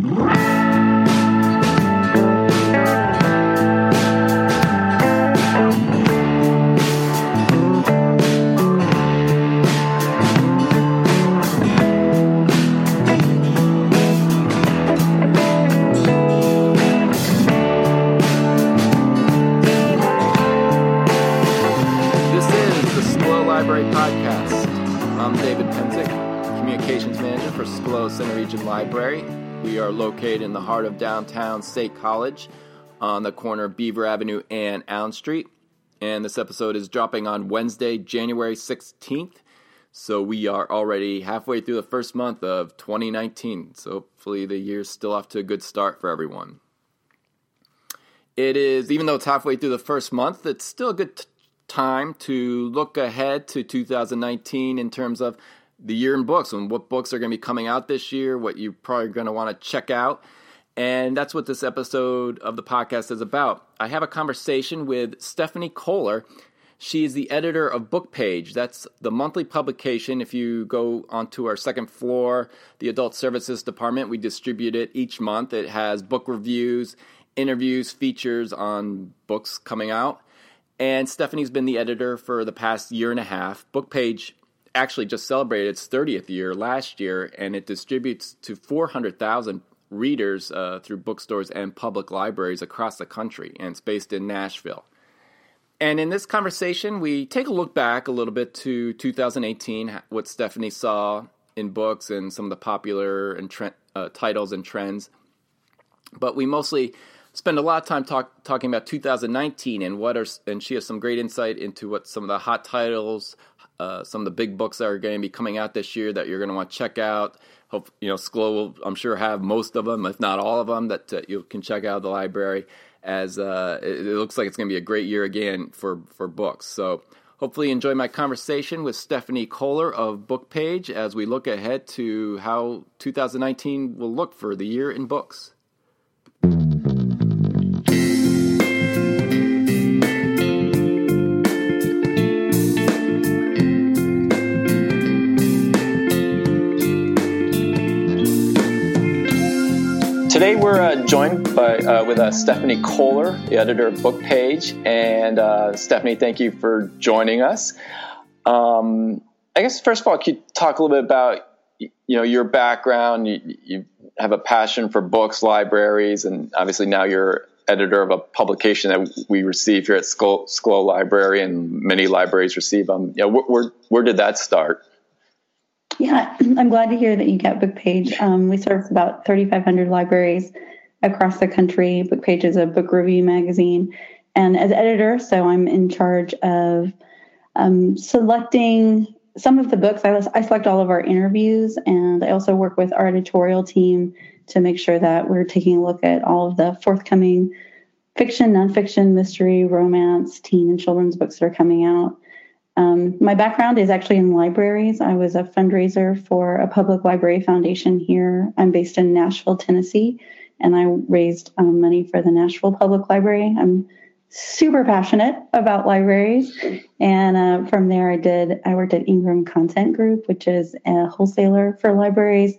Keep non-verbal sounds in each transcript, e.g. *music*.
located of downtown State College on the corner of Beaver Avenue and Allen Street. And this episode is dropping on Wednesday, January 16th. So we are already halfway through the first month of 2019. So hopefully the year's still off to a good start for everyone. It is, even though it's halfway through the first month, it's still a good t- time to look ahead to 2019 in terms of the year in books and what books are going to be coming out this year, what you're probably going to want to check out. And that's what this episode of the podcast is about. I have a conversation with Stephanie Koehler. She is the editor of Book Page. That's the monthly publication. If you go onto our second floor, the Adult Services Department, we distribute it each month. It has book reviews, interviews, features on books coming out. And Stephanie's been the editor for the past year and a half. Book Page actually just celebrated its 30th year last year, and it distributes to 400,000 readers uh, through bookstores and public libraries across the country, and it's based in Nashville. And in this conversation, we take a look back a little bit to 2018, what Stephanie saw in books and some of the popular and uh, titles and trends. But we mostly spend a lot of time talk, talking about 2019 and what are and she has some great insight into what some of the hot titles, uh, some of the big books that are going to be coming out this year that you're going to want to check out. Hope you know Schlow will, I'm sure, have most of them, if not all of them, that uh, you can check out the library. As uh, it, it, looks like it's going to be a great year again for for books. So hopefully, you enjoy my conversation with Stephanie Koehler of Bookpage as we look ahead to how 2019 will look for the year in books. Today we're uh, joined by uh, with uh, Stephanie Koehler, the editor of Bookpage, and uh, Stephanie, thank you for joining us. Um, I guess first of all, could you talk a little bit about you know your background? You, you, have a passion for books, libraries, and obviously now you're editor of a publication that we receive here at Schlow, Library, and many libraries receive them. You know, where, where did that start? Yeah, *clears throat* I'm glad to hear that you get Bookpage. Um, we serve about 3,500 libraries across the country. Bookpage is a book review magazine. And as editor, so I'm in charge of um, selecting some of the books. I, I select all of our interviews, and I also work with our editorial team to make sure that we're taking a look at all of the forthcoming fiction, nonfiction, mystery, romance, teen, and children's books that are coming out. Um, my background is actually in libraries. I was a fundraiser for a public library foundation here. I'm based in Nashville, Tennessee, and I raised um, money for the Nashville Public Library. I'm super passionate about libraries, and uh, from there, I did. I worked at Ingram Content Group, which is a wholesaler for libraries,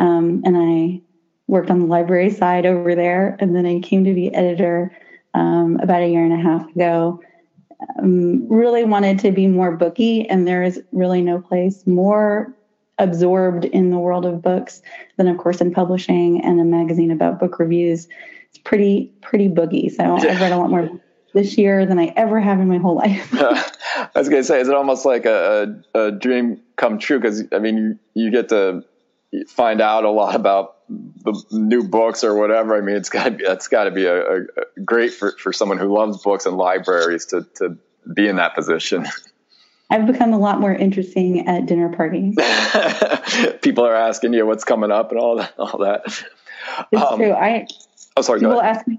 um, and I worked on the library side over there. And then I came to be editor um, about a year and a half ago um, really wanted to be more booky, and there is really no place more absorbed in the world of books than, of course, in publishing and a magazine about book reviews. It's pretty pretty boogie. So I've read a lot more this year than I ever have in my whole life. uh, *laughs* I was going to say, is it almost like a, a, a dream come true? Because I mean, you, you get to find out a lot about the new books or whatever. I mean, it's got to be that's got to be a, a, great for, for someone who loves books and libraries to to be in that position. *laughs* I've become a lot more interesting at dinner parties. *laughs* people are asking you what's coming up and all that. All that. It's um, true. I. Oh, sorry. People ask me.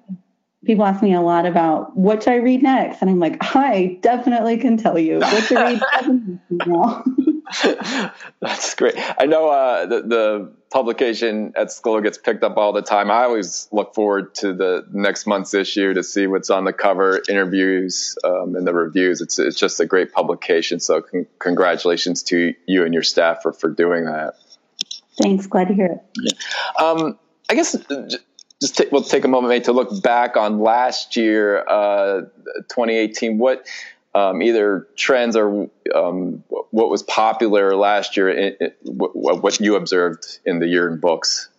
People ask me a lot about what should I read next, and I'm like, I definitely can tell you what to read. *laughs* That's great. I know uh, the, the, publication at Schlow gets picked up all the time. I always look forward to the next month's issue to see what's on the cover, interviews, um, and the reviews. It's it's just a great publication. So con- congratulations to you and your staff for for doing that. Thanks. Glad to hear it. Um, I guess just take, we'll take a moment maybe to look back on last year, uh, 2018. What um, either trends or um, what was popular last year, what, you observed in the year in books?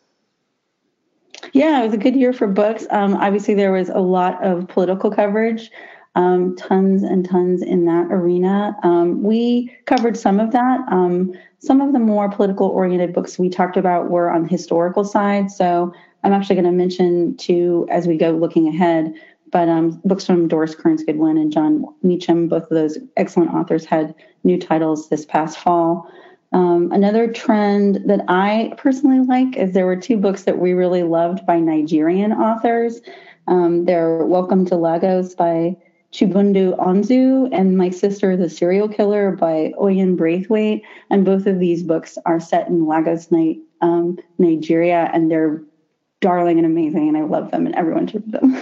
Yeah, it was a good year for books. Um, obviously, there was a lot of political coverage, um, tons and tons in that arena. Um, we covered some of that. Um, some of the more political oriented books we talked about were on the historical side. So I'm actually going to mention two as we go looking ahead. But um, books from Doris Kearns Goodwin and Jon Meacham, both of those excellent authors, had new titles this past fall. Um, another trend that I personally like is there were two books that we really loved by Nigerian authors. Um, they're Welcome to Lagos by Chibundu Onuzo and My Sister the Serial Killer by Oyen Braithwaite. And both of these books are set in Lagos, um, Nigeria, and they're darling and amazing, and I love them, and everyone should them.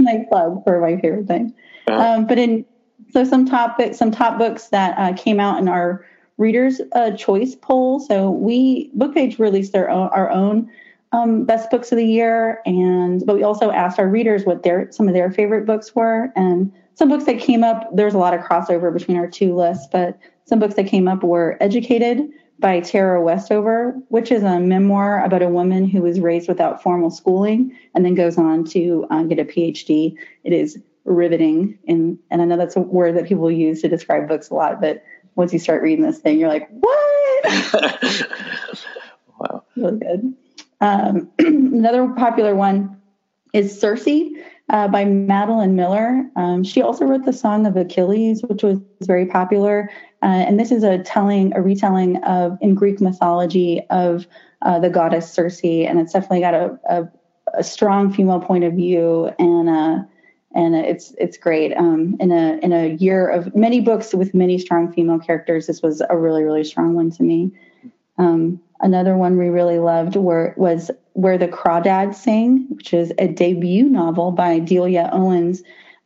my plug for my favorite thing. Uh-huh. Um, but in so some topics, some top books that uh, came out in our readers' uh, choice poll. So we Bookpage released their own, our own um, best books of the year, and but we also asked our readers what their some of their favorite books were, and some books that came up. There's a lot of crossover between our two lists, but some books that came up were Educated by Tara Westover, which is a memoir about a woman who was raised without formal schooling and then goes on to uh, get a PhD. It is riveting, and and I know that's a word that people use to describe books a lot, but once you start reading this thing, you're like, what? *laughs* wow, really good. Um, *clears throat* another popular one is Circe uh, by Madeline Miller. Um, she also wrote the Song of Achilles, which was very popular. Uh, and this is a telling, a retelling of in Greek mythology of uh, the goddess Circe, and it's definitely got a, a, a strong female point of view, and uh, and it's it's great. Um, in a in a year of many books with many strong female characters, this was a really really strong one to me. Um, another one we really loved were, was Where the Crawdads Sing, which is a debut novel by Delia Owens.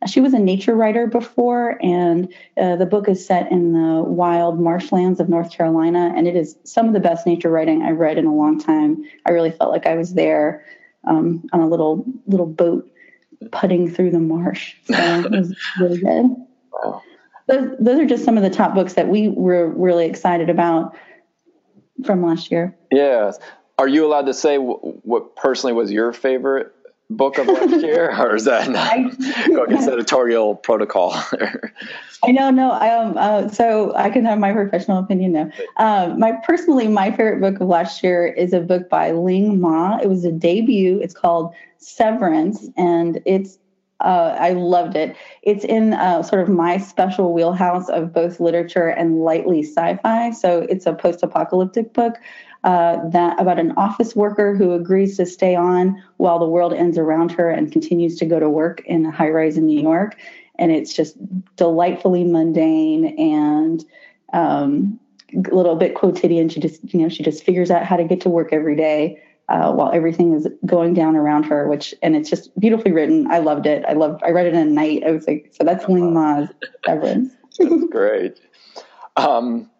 She was a nature writer before, and uh, the book is set in the wild marshlands of North Carolina, and it is some of the best nature writing I've read in a long time. I really felt like I was there um, on a little little boat putting through the marsh. So it was really *laughs* good. Wow. Those, those are just some of the top books that we were really excited about from last year. Yes. Are you allowed to say what personally was your favorite book of last *laughs* year, or is that not *laughs* go against *laughs* editorial protocol? I know, no. I um, uh, so I can have my professional opinion now. Um, my personally, my favorite book of last year is a book by Ling Ma. It was a debut. It's called Severance, and it's uh, I loved it. It's in uh, sort of my special wheelhouse of both literature and lightly sci-fi. So it's a post-apocalyptic book uh, that about an office worker who agrees to stay on while the world ends around her and continues to go to work in a high rise in New York. And it's just delightfully mundane and um, a little bit quotidian. She just, you know, she just figures out how to get to work every day. Uh, while everything is going down around her, which and it's just beautifully written. I loved it. I loved. I read it in a night. I was like, so that's Ling Ma's Severance. that's great. Um,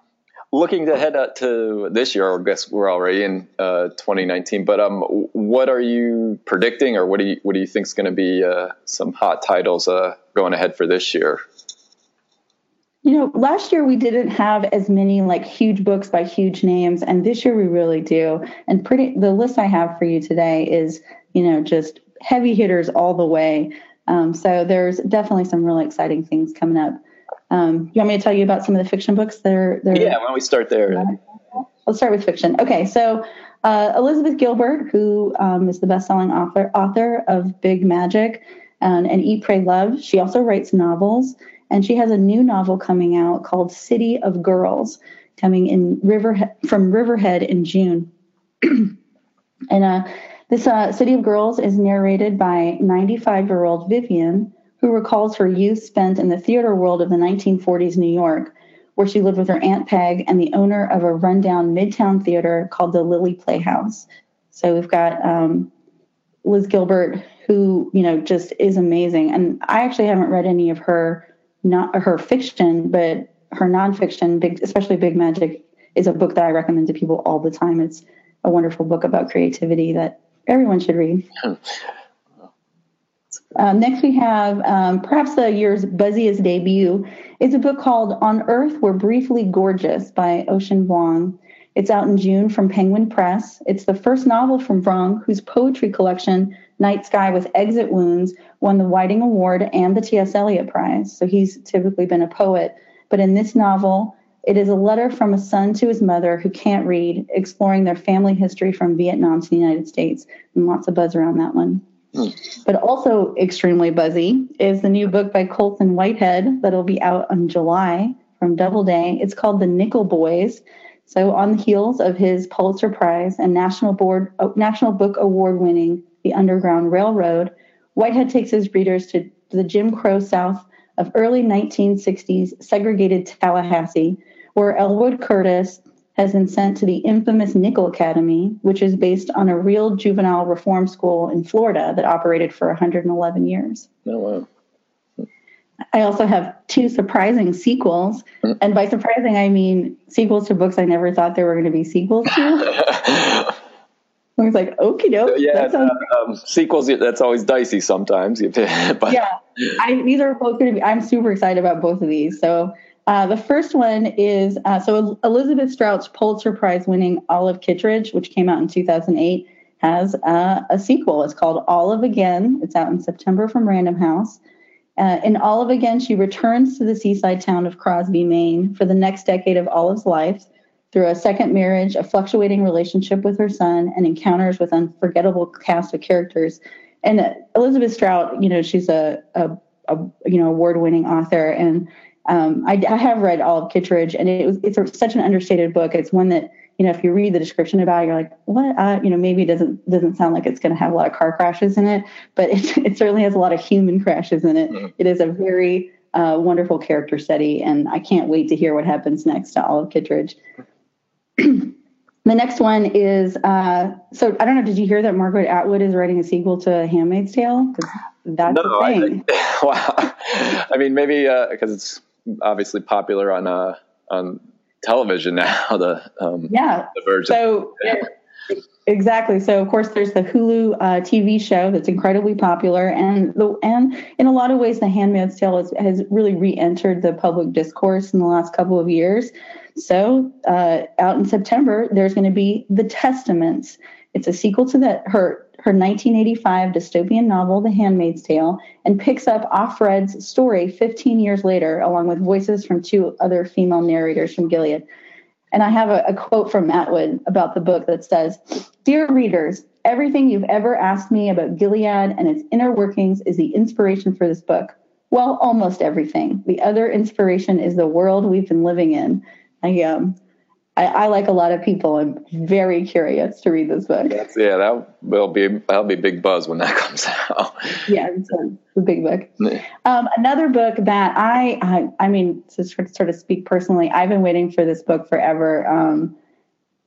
looking ahead to this year, I guess we're already in uh, 2019. But um, what are you predicting, or what do you what do you think is going to be uh, some hot titles uh, going ahead for this year? You know, last year we didn't have as many like huge books by huge names, and this year we really do. And pretty the list I have for you today is you know just heavy hitters all the way. Um, so there's definitely some really exciting things coming up. Um, you want me to tell you about some of the fiction books that are? That are yeah, why don't we start there? Let's start with fiction. Okay, so uh, Elizabeth Gilbert, who um, is the best-selling author author of Big Magic and, and Eat, Pray, Love, she also writes novels, and she has a new novel coming out called City of Girls, coming in Riverhead from Riverhead in June. *clears throat* and uh, this uh, City of Girls is narrated by 95-year-old Vivian who recalls her youth spent in the theater world of the 1940s New York, where she lived with her Aunt Peg and the owner of a rundown midtown theater called the Lily Playhouse. So we've got um, Liz Gilbert, who you know just is amazing, and I actually haven't read any of her not her fiction, but her nonfiction, big especially Big Magic, is a book that I recommend to people all the time. It's a wonderful book about creativity that everyone should read. Uh, next, we have um, perhaps the year's buzziest debut. It's a book called On Earth We're Briefly Gorgeous by Ocean Vuong. It's out in June from Penguin Press. It's the first novel from Vuong, whose poetry collection, Night Sky with Exit Wounds, won the Whiting Award and the T.S. Eliot Prize. So he's typically been a poet. But in this novel, it is a letter from a son to his mother who can't read, exploring their family history from Vietnam to the United States. And lots of buzz around that one. Hmm. But also extremely buzzy is the new book by Colson Whitehead that'll be out in July from Doubleday. It's called The Nickel Boys. So, on the heels of his Pulitzer Prize and National Board uh, National Book Award winning The Underground Railroad, Whitehead takes his readers to the Jim Crow South of early 1960s segregated Tallahassee, where Elwood Curtis has been sent to the infamous Nickel Academy, which is based on a real juvenile reform school in Florida that operated for 111 years. Oh, wow. I also have two surprising sequels. Mm. And by surprising, I mean sequels to books I never thought there were going to be sequels to. *laughs* I was like, okie doke. Yeah, uh, um, sequels, that's always dicey sometimes. *laughs* but. Yeah, I, these are both going to be, I'm super excited about both of these. So uh, the first one is uh, so Elizabeth Strout's Pulitzer Prize winning Olive Kitteridge, which came out in 2008, has uh, a sequel. It's called Olive Again. It's out in September from Random House. Uh, in Olive Again, she returns to the seaside town of Crosby, Maine for the next decade of Olive's life through a second marriage, a fluctuating relationship with her son, and encounters with unforgettable cast of characters. And uh, Elizabeth Strout, you know, she's a, a, a you know award-winning author, and um, I, I, have read Olive Kitteridge, and it was it's a, such an understated book. It's one that you know if you read the description about it, you're like, what? Uh, you know, maybe it doesn't doesn't sound like it's going to have a lot of car crashes in it, but *laughs* it, it certainly has a lot of human crashes in it. Mm-hmm. it is a very uh, wonderful character study, and I can't wait to hear what happens next to Olive Kitteridge. *clears throat* the next one is uh, so I don't know. Did you hear that Margaret Atwood is writing a sequel to *Handmaid's Tale*? That's no, the thing. I, *laughs* wow. I mean, maybe because uh, it's obviously popular on uh, on television now. *laughs* The um, yeah, the version. So yeah. exactly. So of course, there's the Hulu uh, TV show that's incredibly popular, and the and in a lot of ways, The Handmaid's Tale has, has really re-entered the public discourse in the last couple of years. So uh, out in September, there's going to be The Testaments. It's a sequel to that her her 1985 dystopian novel, The Handmaid's Tale, and picks up Offred's story 15 years later, along with voices from two other female narrators from Gilead. And I have a, a quote from Atwood about the book that says Dear readers, everything you've ever asked me about Gilead and its inner workings is the inspiration for this book. Well, almost everything. The other inspiration is the world we've been living in. I um, I, I, like a lot of people. I'm very curious to read this book. That's, yeah, that will be that'll be big buzz when that *laughs* comes out. yeah, it's a, it's a big book. Um, another book that I, I, I mean, to sort of speak personally, I've been waiting for this book forever. Um,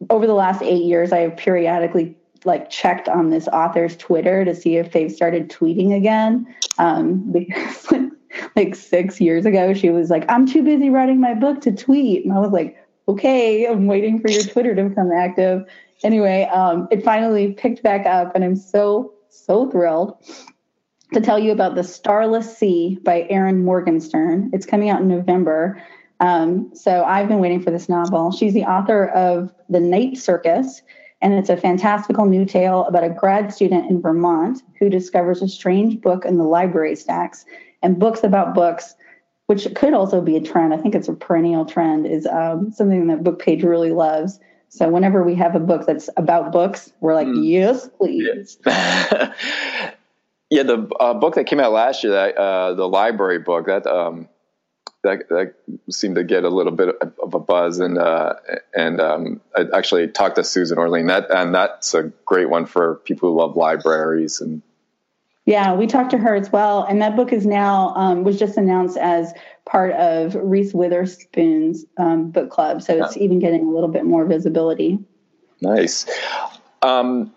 over the last eight years, I have periodically like checked on this author's Twitter to see if they've started tweeting again. Um, because *laughs* like six years ago, she was like, "I'm too busy writing my book to tweet," and I was like okay, I'm waiting for your Twitter to become active. Anyway, um, it finally picked back up, and I'm so, so thrilled to tell you about The Starless Sea by Erin Morgenstern. It's coming out in November. Um, so I've been waiting for this novel. She's the author of The Night Circus, and it's a fantastical new tale about a grad student in Vermont who discovers a strange book in the library stacks and books about books which could also be a trend. I think it's a perennial trend, is um, something that Bookpage really loves. So whenever we have a book that's about books, we're like, mm. yes, please. Yeah, *laughs* yeah the uh, book that came out last year, that uh, the library book, that um, that that seemed to get a little bit of a buzz, and uh, and um, I actually talked to Susan Orlean that, and that's a great one for people who love libraries and yeah, we talked to her as well, and that book is now um, was just announced as part of Reese Witherspoon's um, book club, so it's even getting a little bit more visibility. Nice. Um,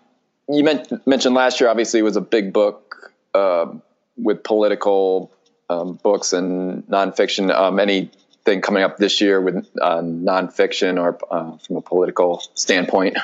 you mentioned last year, obviously, was a big book uh, with political um, books and nonfiction. Um, anything coming up this year with uh, nonfiction or uh, from a political standpoint?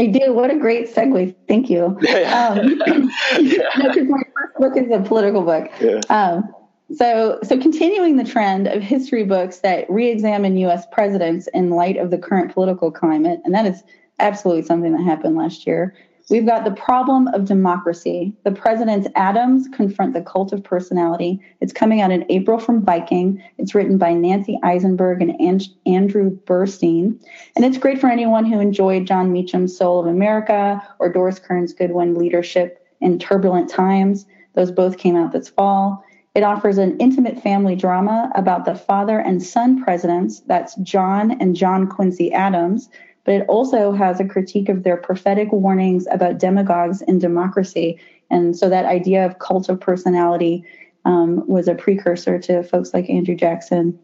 I do. What a great segue. Thank you. *laughs* Yeah. Um, *laughs* yeah. no, my first book is a political book. Yeah. Um, so, so continuing the trend of history books that re-examine U.S. presidents in light of the current political climate, and that is absolutely something that happened last year. We've got the problem of democracy. The president's Adams confront the cult of personality. It's coming out in April from Viking. It's written by Nancy Isenberg and Andrew Burstein. And it's great for anyone who enjoyed Jon Meacham's Soul of America or Doris Kearns Goodwin Leadership in Turbulent Times. Those both came out this fall. It offers an intimate family drama about the father and son presidents, that's John and John Quincy Adams, but it also has a critique of their prophetic warnings about demagogues in democracy. And so that idea of cult of personality um, was a precursor to folks like Andrew Jackson,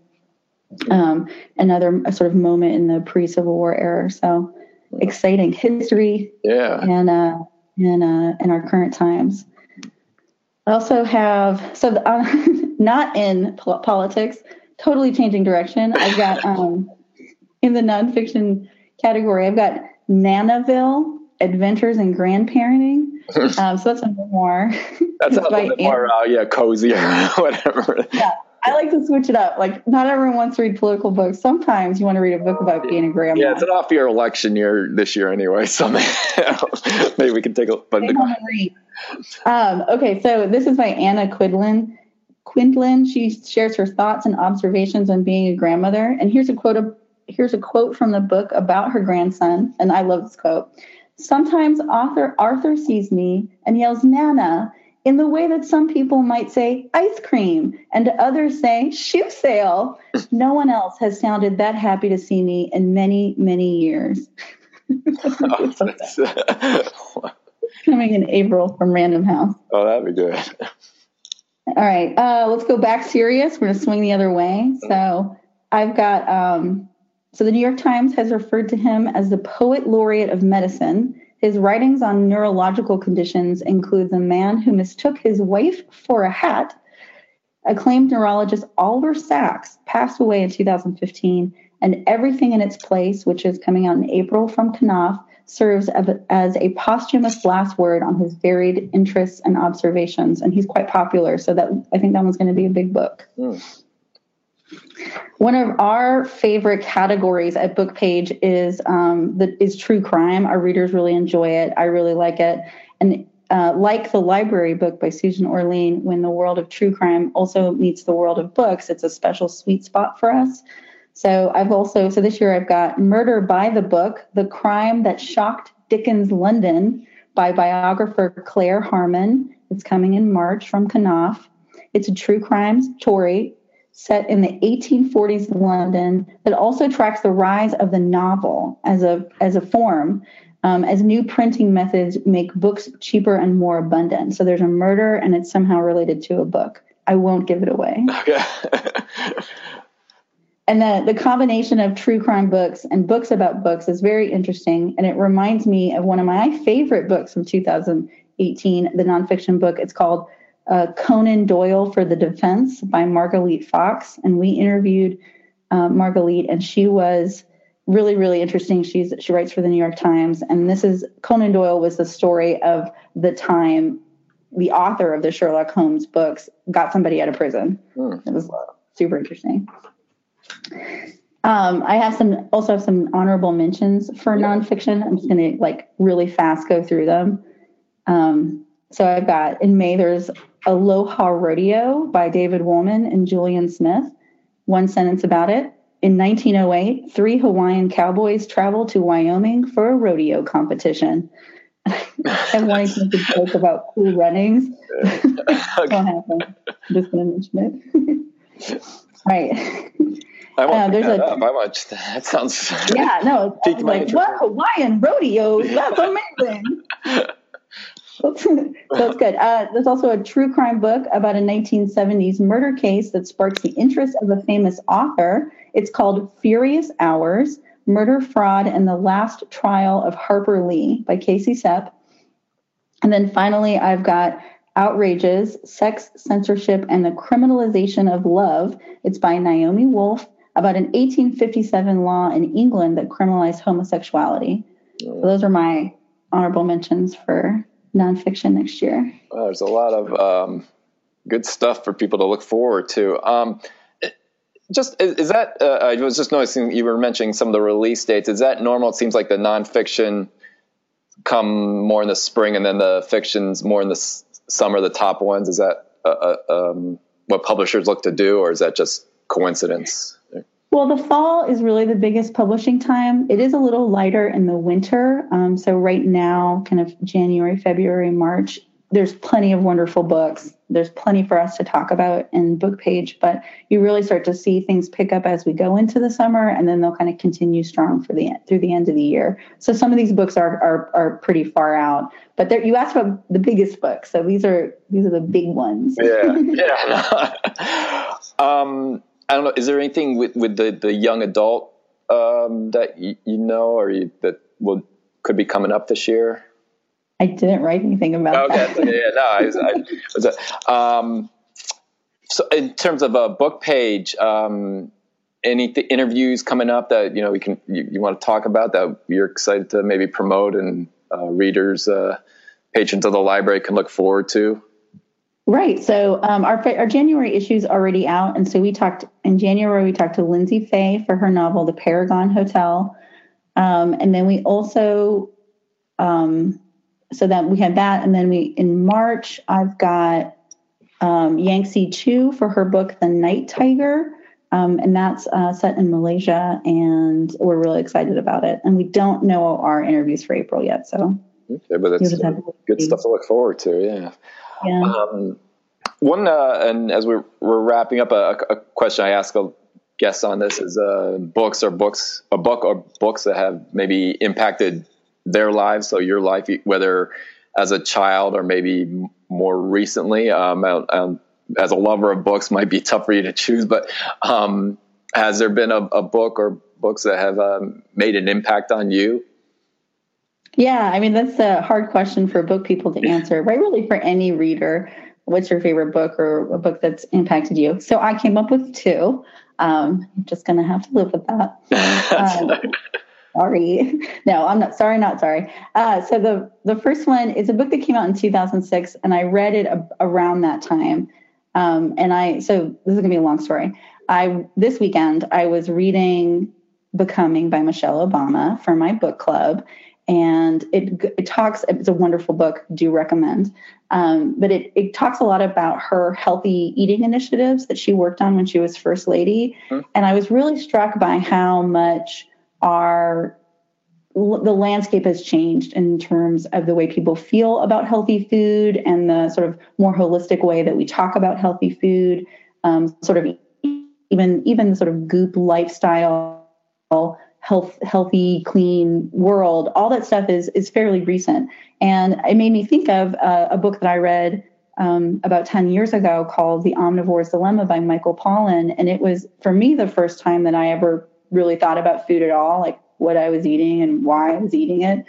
um, another sort of moment in the pre Civil War era. So exciting history, yeah, and uh, in uh, in our current times. I also have so the, uh, *laughs* not in politics, totally changing direction. I've got um, in the nonfiction category. I've got Nanaville Adventures in Grandparenting. *laughs* Um, so that's a memoir. That's a *laughs* little bit more, uh, yeah, cozy or *laughs* whatever. Yeah, I like to switch it up. Like, not everyone wants to read political books. Sometimes you want to read a book about being a grandma. Yeah, it's an off year election year this year anyway. So maybe we can take a. But um, okay, so this is by Anna Quindlen. Quindlen. She shares her thoughts and observations on being a grandmother. And here's a quote of here's a quote from the book about her grandson, and I love this quote. Sometimes author Arthur sees me and yells Nana in the way that some people might say ice cream and others say shoe sale. No one else has sounded that happy to see me in many, many years. *laughs* *laughs* Coming in April from Random House. Oh, that'd be good. All right, uh, let's go back serious. We're going to swing the other way. So I've got um, so the New York Times has referred to him as the poet laureate of medicine. His writings on neurological conditions include The Man Who Mistook His Wife for a Hat. Acclaimed neurologist Oliver Sacks passed away in 2015, and Everything in Its Place, which is coming out in April from Knopf, serves as a posthumous last word on his varied interests and observations. And he's quite popular, so that I think that one's going to be a big book. Mm. One of our favorite categories at Bookpage is um, the, is true crime. Our readers really enjoy it. I really like it, and uh, like the library book by Susan Orlean, when the world of true crime also meets the world of books, it's a special sweet spot for us. So I've also so this year I've got Murder by the Book: The Crime That Shocked Dickens London by biographer Claire Harman. It's coming in March from Knopf. It's a true crime story set in the 1840s London that also tracks the rise of the novel as a as a form um, as new printing methods make books cheaper and more abundant. So there's a murder and it's somehow related to a book. I won't give it away. Okay. *laughs* and the, the combination of true crime books and books about books is very interesting. And it reminds me of one of my favorite books from 2018, the nonfiction book. It's called uh, Conan Doyle for the Defense by Margalit Fox, and we interviewed uh, Margalit, and she was really, really interesting. She's she writes for the New York Times, and this is Conan Doyle was the story of the time the author of the Sherlock Holmes books got somebody out of prison. Mm. It was super interesting. Um, I have some also have some honorable mentions for yeah. nonfiction. I'm just going to like really fast go through them. Um, so I've got in May there's Aloha Rodeo by David Wolman and Julian Smith. One sentence about it. In 1908, three Hawaiian cowboys traveled to Wyoming for a rodeo competition. *laughs* I'm wanting to make a joke about cool runnings. *laughs* Won't happen. I'm just going to mention it. *laughs* right. I want uh, that a, up. I want that sounds. Yeah, no. like what Hawaiian rodeos? That's amazing. *laughs* That's good. Uh, there's also a true crime book about a 1970s murder case that sparks the interest of a famous author. It's called Furious Hours Murder, Fraud, and the Last Trial of Harper Lee by Casey Cep. And then finally, I've got Outrages Sex, Censorship, and the Criminalization of Love. It's by Naomi Wolf about an 1857 law in England that criminalized homosexuality. So those are my honorable mentions for nonfiction next year. Well, there's a lot of um, good stuff for people to look forward to. Um, just is, is that uh, I was just noticing you were mentioning some of the release dates. Is that normal? It seems like the nonfiction come more in the spring, and then the fictions more in the s- summer. The top ones is that uh, uh, um, what publishers look to do, or is that just coincidence? Well, the fall is really the biggest publishing time. It is a little lighter in the winter. Um, so right now, kind of January, February, March, there's plenty of wonderful books. There's plenty for us to talk about in book page, but you really start to see things pick up as we go into the summer, and then they'll kind of continue strong for the through the end of the year. So some of these books are are, are pretty far out, but you asked about the biggest books, so these are these are the big ones. Yeah, *laughs* yeah. *laughs* um, I don't know. Is there anything with with the the young adult um, that you, you know, or you, that will could be coming up this year? I didn't write anything about okay, that. Okay, yeah, no, I, was, I was, um, so in terms of a book page, um, any th- interviews coming up that you know we can you, you, want to talk about that you're excited to maybe promote and uh, readers, uh, patrons of the library can look forward to? Right. So um, our our January issue is already out, and so we talked in January. We talked to Lyndsay Faye for her novel *The Paragon Hotel*, um, and then we also um, so that we had that, and then we in March I've got um, Yangsze Choo for her book *The Night Tiger*, um, and that's uh, set in Malaysia, and we're really excited about it. And we don't know our interviews for April yet, so okay, but it's good stuff to look forward to. Yeah. Um, one, uh, and as we're, we're wrapping up, a, a, question I ask a guest on this is uh, books or books, a book or books that have maybe impacted their lives. So your life, whether as a child or maybe more recently, um, um, as a lover of books, might be *laughs* tough for you to choose. But um, has there been a, a, book or books that have um, made an impact on you? Yeah, I mean that's a hard question for book people to answer, right? Really, for any reader, what's your favorite book or a book that's impacted you? So I came up with two. Um, I'm just gonna have to live with that. *laughs* Um, sorry, no, I'm not sorry, not sorry. Uh, so the the first one is a book that came out in 2006, and I read it a, around that time. Um, and I so this is gonna be a long story. I this weekend I was reading Becoming by Michelle Obama for my book club and it, it talks it's a wonderful book do recommend um, but it, it talks a lot about her healthy eating initiatives that she worked on when she was first lady mm-hmm. and i was really struck by how much our the landscape has changed in terms of the way people feel about healthy food and the sort of more holistic way that we talk about healthy food um, sort of even even the sort of goop lifestyle health, healthy, clean world, all that stuff is is fairly recent. And it made me think of uh, a book that I read um, about 10 years ago called The Omnivore's Dilemma by Michael Pollan. And it was, for me, the first time that I ever really thought about food at all, like what I was eating and why I was eating it.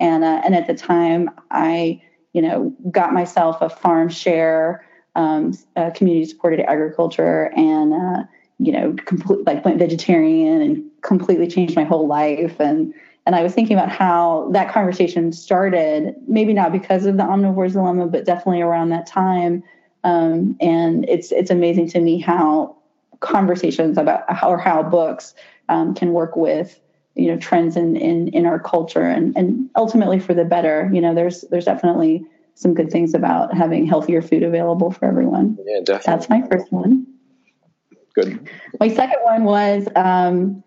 And, uh, and at the time, I, you know, got myself a farm share, um, community supported agriculture, and, uh, you know, complete, like went vegetarian and completely changed my whole life. And and I was thinking about how that conversation started, maybe not because of the omnivore's dilemma, but definitely around that time. Um, and it's it's amazing to me how conversations about how or how books um, can work with you know trends in in, in our culture and and ultimately for the better. You know, there's there's definitely some good things about having healthier food available for everyone. Yeah, definitely. That's my first one. Good. My second one was um,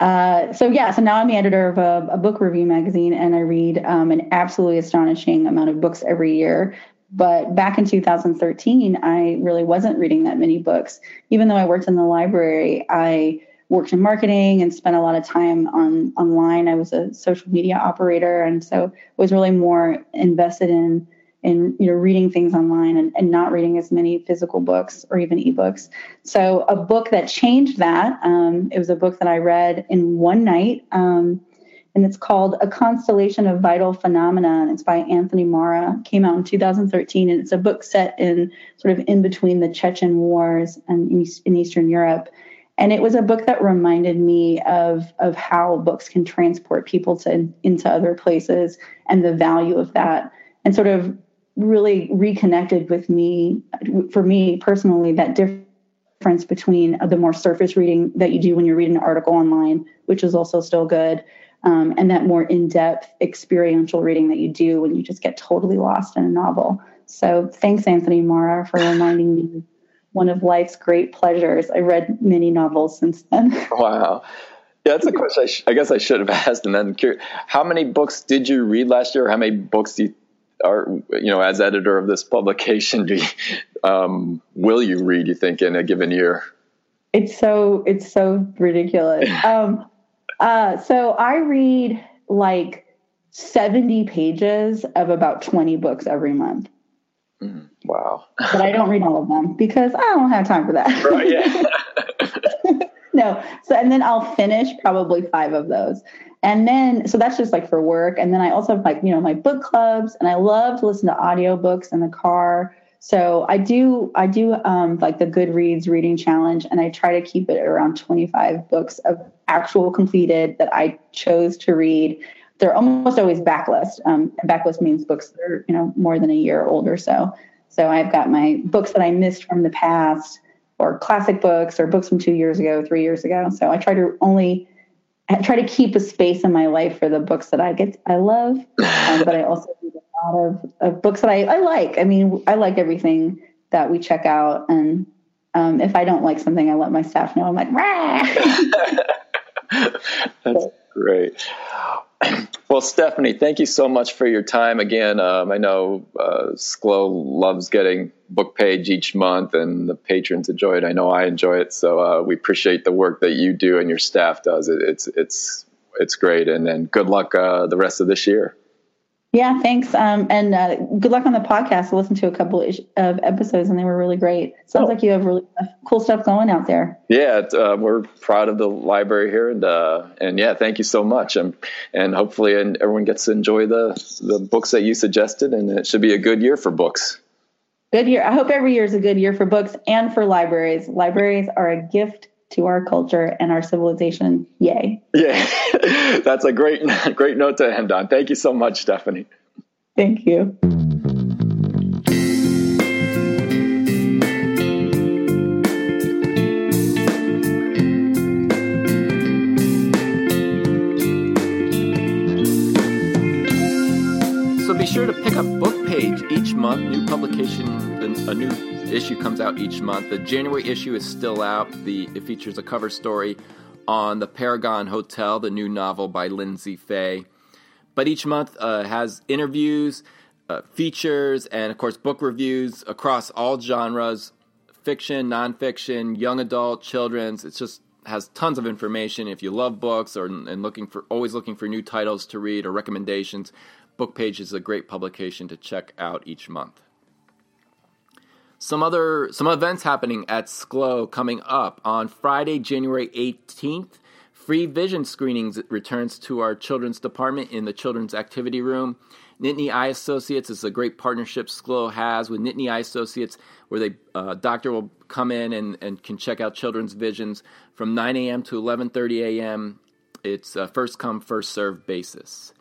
uh, so yeah, so now I'm the editor of a, a book review magazine, and I read um, an absolutely astonishing amount of books every year. But back in 2013, I really wasn't reading that many books. Even though I worked in the library, I worked in marketing and spent a lot of time on online. I was a social media operator, and so was really more invested in in you know reading things online and, and not reading as many physical books or even ebooks. So a book that changed that um, it was a book that i read in one night um, and it's called a constellation of vital phenomena and it's by anthony marra. Came out in 2013 and it's a book set in sort of in between the chechen wars and in eastern europe. And it was a book that reminded me of of how books can transport people to into other places and the value of that. And sort of really reconnected with me for me personally that difference between the more surface reading that you do when you're reading an article online which is also still good um, and that more in-depth experiential reading that you do when you just get totally lost in a novel so thanks anthony marra for reminding me one of life's great pleasures. I read many novels since then. *laughs* wow. Yeah, that's a question I, sh- I, guess I should have *laughs* asked. And then, how many books did you read last year? How many books do you, are, you know, as editor of this publication, do you, um, will you read, you think, in a given year? It's so, it's so ridiculous. *laughs* um, uh, so I read like 70 pages of about 20 books every month. Mm, wow. but I don't read all of them because I don't have time for that. *laughs* Right, yeah. *laughs* no. So, and then I'll finish probably five of those. And then, so that's just like for work. And then I also have like, you know, my book clubs and I love to listen to audiobooks in the car. So I do, I do um, like the Goodreads reading challenge and I try to keep it around 25 books of actual completed that I chose to read they're almost always backlist. Um, backlist means books that are you know more than a year old or so. So I've got my books that I missed from the past, or classic books, or books from two years ago, three years ago. So I try to only I try to keep a space in my life for the books that I get I love, *coughs* um, but I also read a lot of, of books that I, I like. I mean, I like everything that we check out, and um, if I don't like something, I let my staff know. I'm like, *laughs* That's great. *clears throat* Well, Stephanie, thank you so much for your time again. Um, I know uh, Schlow loves getting book page each month, and the patrons enjoy it. I know I enjoy it, so uh, we appreciate the work that you do and your staff does. It, it's it's it's great, and then good luck uh, the rest of this year. Yeah, thanks. Um, and uh, good luck on the podcast. I listened to a couple of episodes and they were really great. Sounds oh. like you have really cool stuff going out there. Yeah, uh, we're proud of the library here, and uh, and yeah, thank you so much. And and hopefully, and everyone gets to enjoy the the books that you suggested, and it should be a good year for books. Good year. I hope every year is a good year for books and for libraries. Libraries are a gift to our culture and our civilization. Yay. Yeah, *laughs* that's a great, *laughs* great note to end on. Thank you so much, Stephanie. Thank you. So be sure to pick up Book Page each month. New publication, a new issue comes out each month. The January issue is still out. The it features a cover story on the Paragon Hotel, the new novel by Lyndsay Faye. But each month uh, has interviews, uh, features, and of course book reviews across all genres: fiction, nonfiction, young adult, children's. It just has tons of information. If you love books or and looking for always looking for new titles to read or recommendations, Book Page is a great publication to check out each month. Some other some events happening at Schlow coming up on Friday, January 18th. Free vision screenings returns to our children's department in the children's activity room. Nittany Eye Associates is a great partnership Schlow has with Nittany Eye Associates, where they uh, doctor will come in and, and can check out children's visions from 9 a.m. to 11:30 a.m. It's a first come first served basis.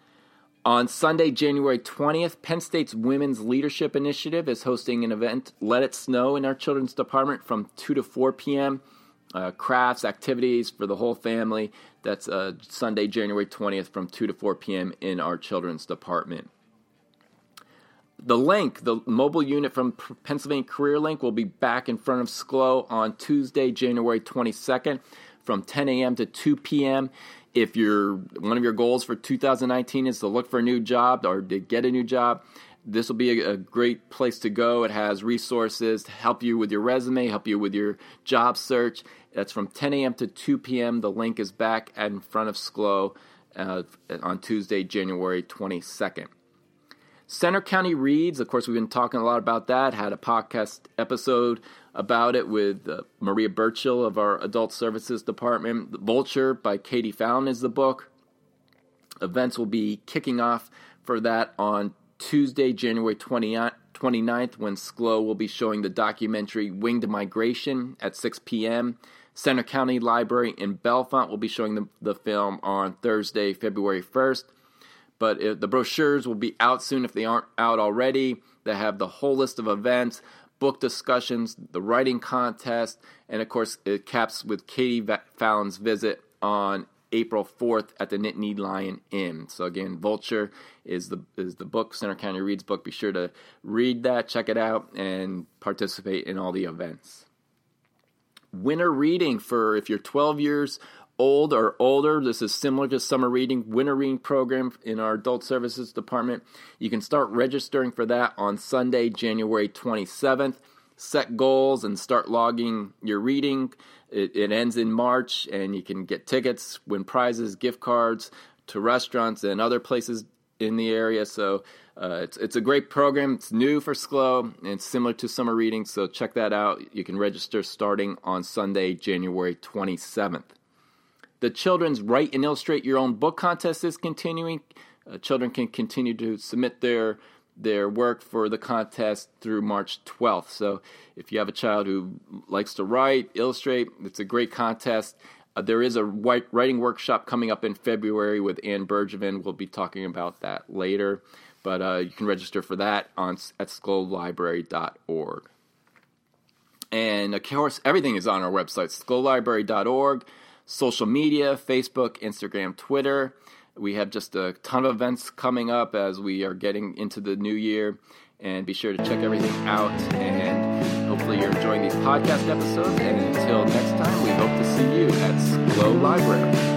On Sunday, January 20th, Penn State's Women's Leadership Initiative is hosting an event, Let It Snow, in our children's department from 2 to 4 p.m. Uh, crafts, activities for the whole family. That's uh, Sunday, January 20th from 2 to 4 p.m. in our children's department. The link, the mobile unit from Pennsylvania Career Link, will be back in front of Schlow on Tuesday, January 22nd from 10 a.m. to 2 p.m if your one of your goals for 2019 is to look for a new job or to get a new job, this will be a, a, great place to go. It has resources to help you with your resume, help you with your job search. That's from 10 a.m. to 2 p.m. The link is back in front of Schlow uh, on Tuesday, January 22nd. Centre County Reads, of course, we've been talking a lot about that. Had a podcast episode about it with uh, Maria Burchill of our Adult Services Department. The Vulture by Katie Fallon is the book. Events will be kicking off for that on Tuesday, January 20, 29th, when Schlow will be showing the documentary Winged Migration at 6 p.m. Centre County Library in Bellefonte will be showing the, the film on Thursday, February 1st. But it, the brochures will be out soon if they aren't out already. They have the whole list of events, book discussions, the writing contest, and of course, it caps with Katie Fallon's visit on April 4th at the Nittany Lion Inn. So again, Vulture is the is the book Centre County Reads book. Be sure to read that, check it out, and participate in all the events. Winter reading for if you're 12 years old or older. This is similar to summer reading, winter reading program in our adult services department. You can start registering for that on Sunday, January 27th. Set goals and start logging your reading. It, it ends in March, and you can get tickets, win prizes, gift cards to restaurants and other places in the area. So uh, it's it's a great program. It's new for Schlow and similar to summer reading. So check that out. You can register starting on Sunday, January 27th. The children's Write and Illustrate Your Own Book contest is continuing. Uh, children can continue to submit their their work for the contest through March 12th. So if you have a child who likes to write, illustrate, it's a great contest. Uh, there is a writing workshop coming up in February with Anne Bergevin. We'll be talking about that later, but uh, you can register for that on at schlowlibrary.org. And of course, everything is on our website, schlowlibrary.org, social media, Facebook, Instagram, Twitter. We have just a ton of events coming up as we are getting into the new year. And be sure to check everything out. And hopefully, you're enjoying these podcast episodes. And until next time, we hope to see you at Schlow Library.